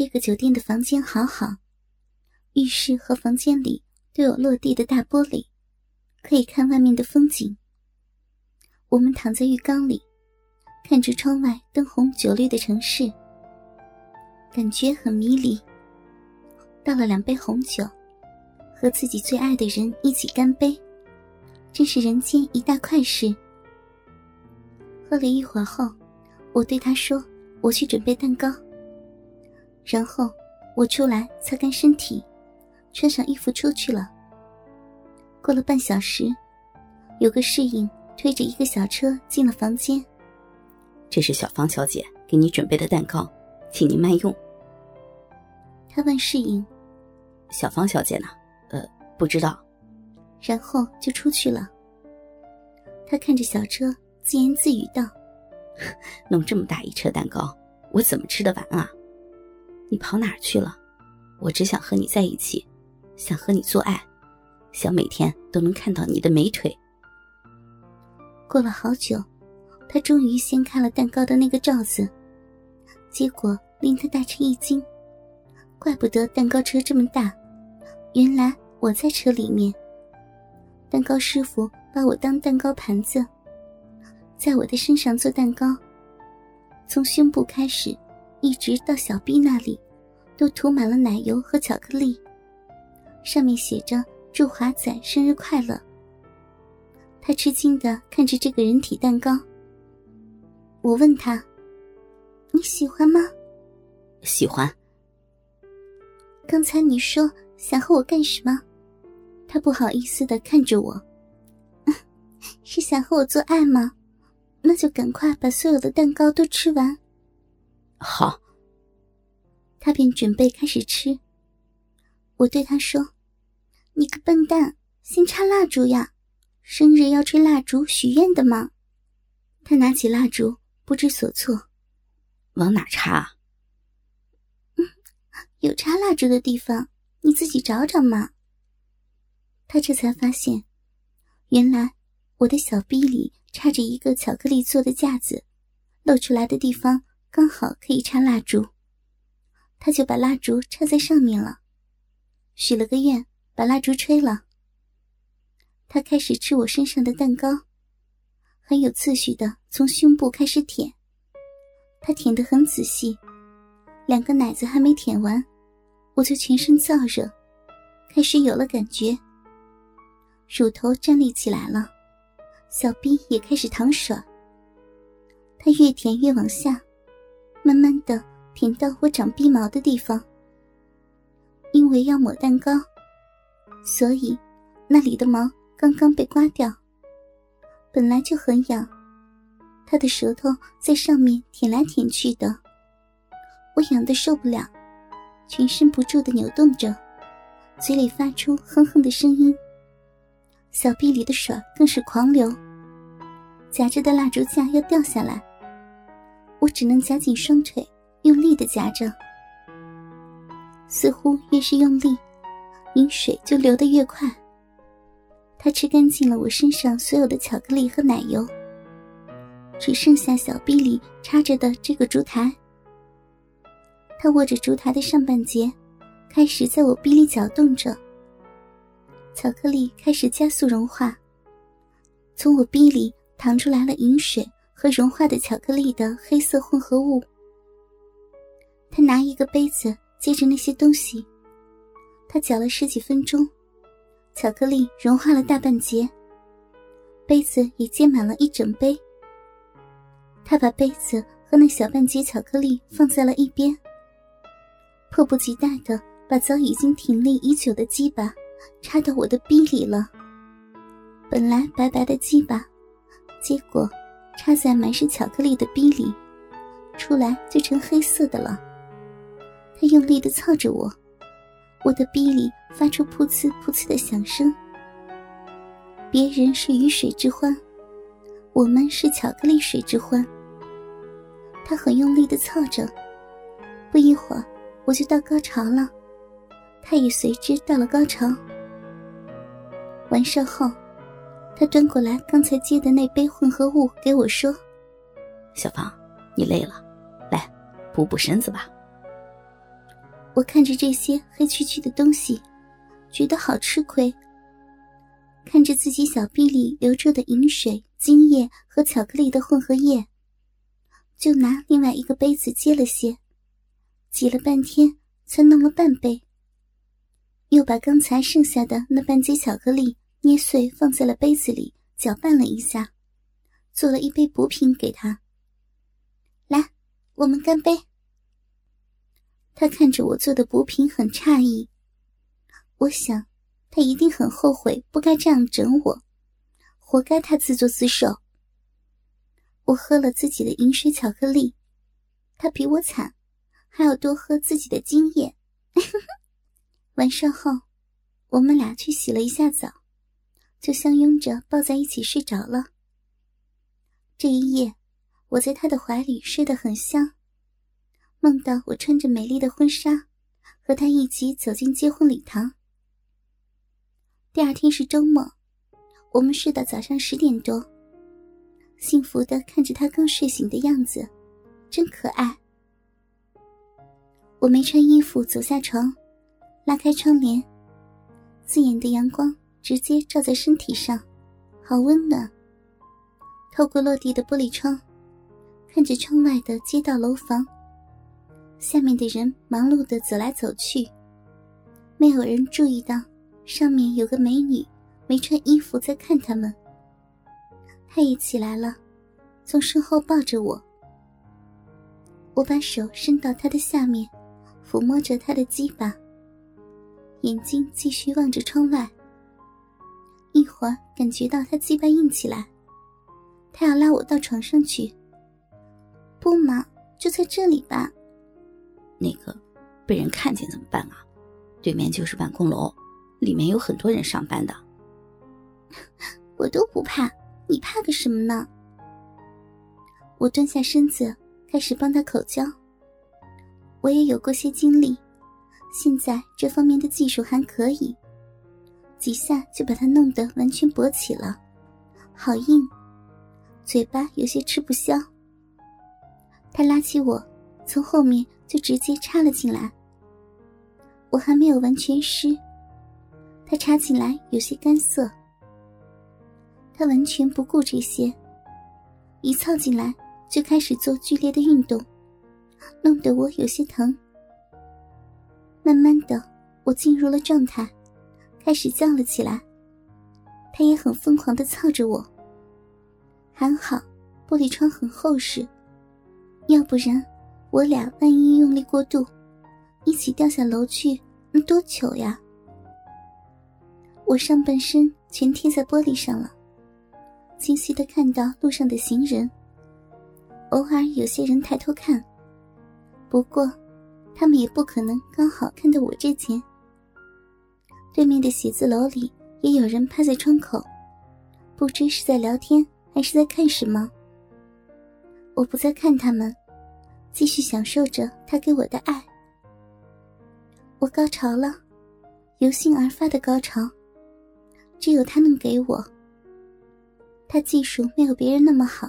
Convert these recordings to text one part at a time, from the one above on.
这个酒店的房间好好，浴室和房间里都有落地的大玻璃，可以看外面的风景。我们躺在浴缸里，看着窗外灯红酒绿的城市，感觉很迷离。倒了两杯红酒，和自己最爱的人一起干杯，真是人间一大快事。喝了一会儿后，我对他说：“我去准备蛋糕。”然后我出来擦干身体，穿上衣服出去了。过了半小时，有个侍应推着一个小车进了房间。这是小芳小姐给你准备的蛋糕，请您慢用。他问侍应：“小芳小姐呢？”“呃，不知道。”然后就出去了。他看着小车，自言自语道：“ 弄这么大一车蛋糕，我怎么吃得完啊？”你跑哪儿去了？我只想和你在一起，想和你做爱，想每天都能看到你的美腿。过了好久，他终于掀开了蛋糕的那个罩子，结果令他大吃一惊。怪不得蛋糕车这么大，原来我在车里面。蛋糕师傅把我当蛋糕盘子，在我的身上做蛋糕，从胸部开始。一直到小臂那里，都涂满了奶油和巧克力，上面写着“祝华仔生日快乐”。他吃惊的看着这个人体蛋糕。我问他：“你喜欢吗？”“喜欢。”“刚才你说想和我干什么？”他不好意思的看着我，“是想和我做爱吗？那就赶快把所有的蛋糕都吃完。”好，他便准备开始吃。我对他说：“你个笨蛋，先插蜡烛呀！生日要吹蜡烛许愿的吗？”他拿起蜡烛，不知所措。往哪插？嗯，有插蜡烛的地方，你自己找找嘛。他这才发现，原来我的小臂里插着一个巧克力做的架子，露出来的地方。刚好可以插蜡烛，他就把蜡烛插在上面了，许了个愿，把蜡烛吹了。他开始吃我身上的蛋糕，很有次序的从胸部开始舔，他舔得很仔细，两个奶子还没舔完，我就全身燥热，开始有了感觉，乳头站立起来了，小臂也开始淌水。他越舔越往下。慢慢的舔到我长鼻毛的地方，因为要抹蛋糕，所以那里的毛刚刚被刮掉。本来就很痒，他的舌头在上面舔来舔去的，我痒的受不了，全身不住的扭动着，嘴里发出哼哼的声音，小臂里的水更是狂流，夹着的蜡烛架要掉下来。我只能夹紧双腿，用力的夹着。似乎越是用力，饮水就流得越快。他吃干净了我身上所有的巧克力和奶油，只剩下小臂里插着的这个烛台。他握着烛台的上半截，开始在我臂里搅动着。巧克力开始加速融化，从我臂里淌出来了饮水。和融化的巧克力的黑色混合物。他拿一个杯子接着那些东西，他搅了十几分钟，巧克力融化了大半截，杯子也接满了一整杯。他把杯子和那小半截巧克力放在了一边，迫不及待的把早已经挺立已久的鸡巴插到我的逼里了。本来白白的鸡巴，结果。插在满是巧克力的逼里，出来就成黑色的了。他用力的操着我，我的逼里发出噗呲噗呲的响声。别人是雨水之欢，我们是巧克力水之欢。他很用力的操着，不一会儿我就到高潮了，他也随之到了高潮。完事后。他端过来刚才接的那杯混合物给我说：“小芳，你累了，来补补身子吧。”我看着这些黑黢黢的东西，觉得好吃亏。看着自己小臂里流出的饮水、精液和巧克力的混合液，就拿另外一个杯子接了些，挤了半天才弄了半杯。又把刚才剩下的那半截巧克力捏碎放在了杯子里，搅拌了一下，做了一杯补品给他。来，我们干杯。他看着我做的补品，很诧异。我想。他一定很后悔，不该这样整我，活该他自作自受。我喝了自己的饮水巧克力，他比我惨，还要多喝自己的精液。晚上后，我们俩去洗了一下澡，就相拥着抱在一起睡着了。这一夜，我在他的怀里睡得很香，梦到我穿着美丽的婚纱，和他一起走进结婚礼堂。第二天是周末，我们睡到早上十点多。幸福的看着他刚睡醒的样子，真可爱。我没穿衣服走下床，拉开窗帘，刺眼的阳光直接照在身体上，好温暖。透过落地的玻璃窗，看着窗外的街道楼房，下面的人忙碌的走来走去，没有人注意到。上面有个美女，没穿衣服在看他们。他也起来了，从身后抱着我。我把手伸到他的下面，抚摸着他的鸡巴，眼睛继续望着窗外。一会儿感觉到他鸡巴硬起来，他要拉我到床上去。不嘛，就在这里吧。那个，被人看见怎么办啊？对面就是办公楼。里面有很多人上班的，我都不怕，你怕个什么呢？我蹲下身子，开始帮他口交。我也有过些经历，现在这方面的技术还可以，几下就把他弄得完全勃起了，好硬，嘴巴有些吃不消。他拉起我，从后面就直接插了进来，我还没有完全湿。他插进来有些干涩，他完全不顾这些，一凑进来就开始做剧烈的运动，弄得我有些疼。慢慢的，我进入了状态，开始叫了起来。他也很疯狂的操着我。还好，玻璃窗很厚实，要不然我俩万一用力过度，一起掉下楼去，那多糗呀！我上半身全贴在玻璃上了，清晰的看到路上的行人。偶尔有些人抬头看，不过他们也不可能刚好看到我这间。对面的写字楼里也有人趴在窗口，不知是在聊天还是在看什么。我不再看他们，继续享受着他给我的爱。我高潮了，由心而发的高潮。只有他能给我。他技术没有别人那么好，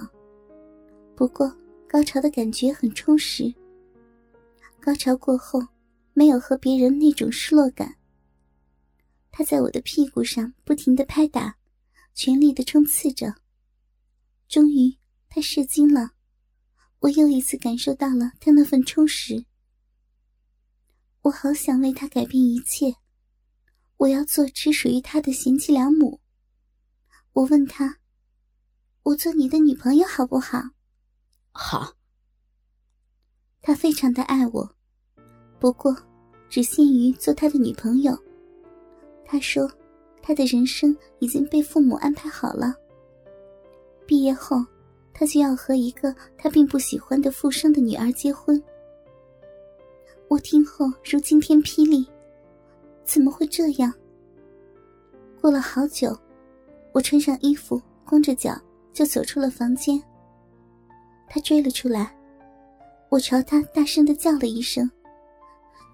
不过高潮的感觉很充实。高潮过后，没有和别人那种失落感。他在我的屁股上不停的拍打，全力的冲刺着。终于，他射精了，我又一次感受到了他那份充实。我好想为他改变一切。我要做只属于他的贤妻良母。我问他：“我做你的女朋友好不好？”“好。”他非常的爱我，不过只限于做他的女朋友。他说：“他的人生已经被父母安排好了。毕业后，他就要和一个他并不喜欢的富商的女儿结婚。”我听后如晴天霹雳。怎么会这样？过了好久，我穿上衣服，光着脚就走出了房间。他追了出来，我朝他大声的叫了一声：“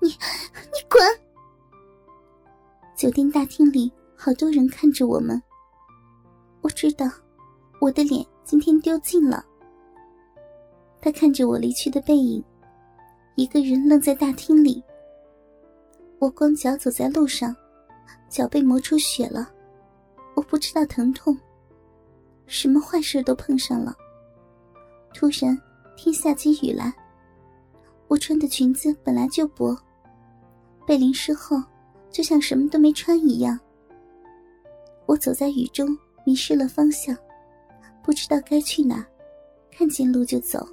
你，你滚！”酒店大厅里好多人看着我们。我知道，我的脸今天丢尽了。他看着我离去的背影，一个人愣在大厅里。我光脚走在路上，脚被磨出血了，我不知道疼痛。什么坏事都碰上了。突然天下起雨来，我穿的裙子本来就薄，被淋湿后就像什么都没穿一样。我走在雨中，迷失了方向，不知道该去哪，看见路就走。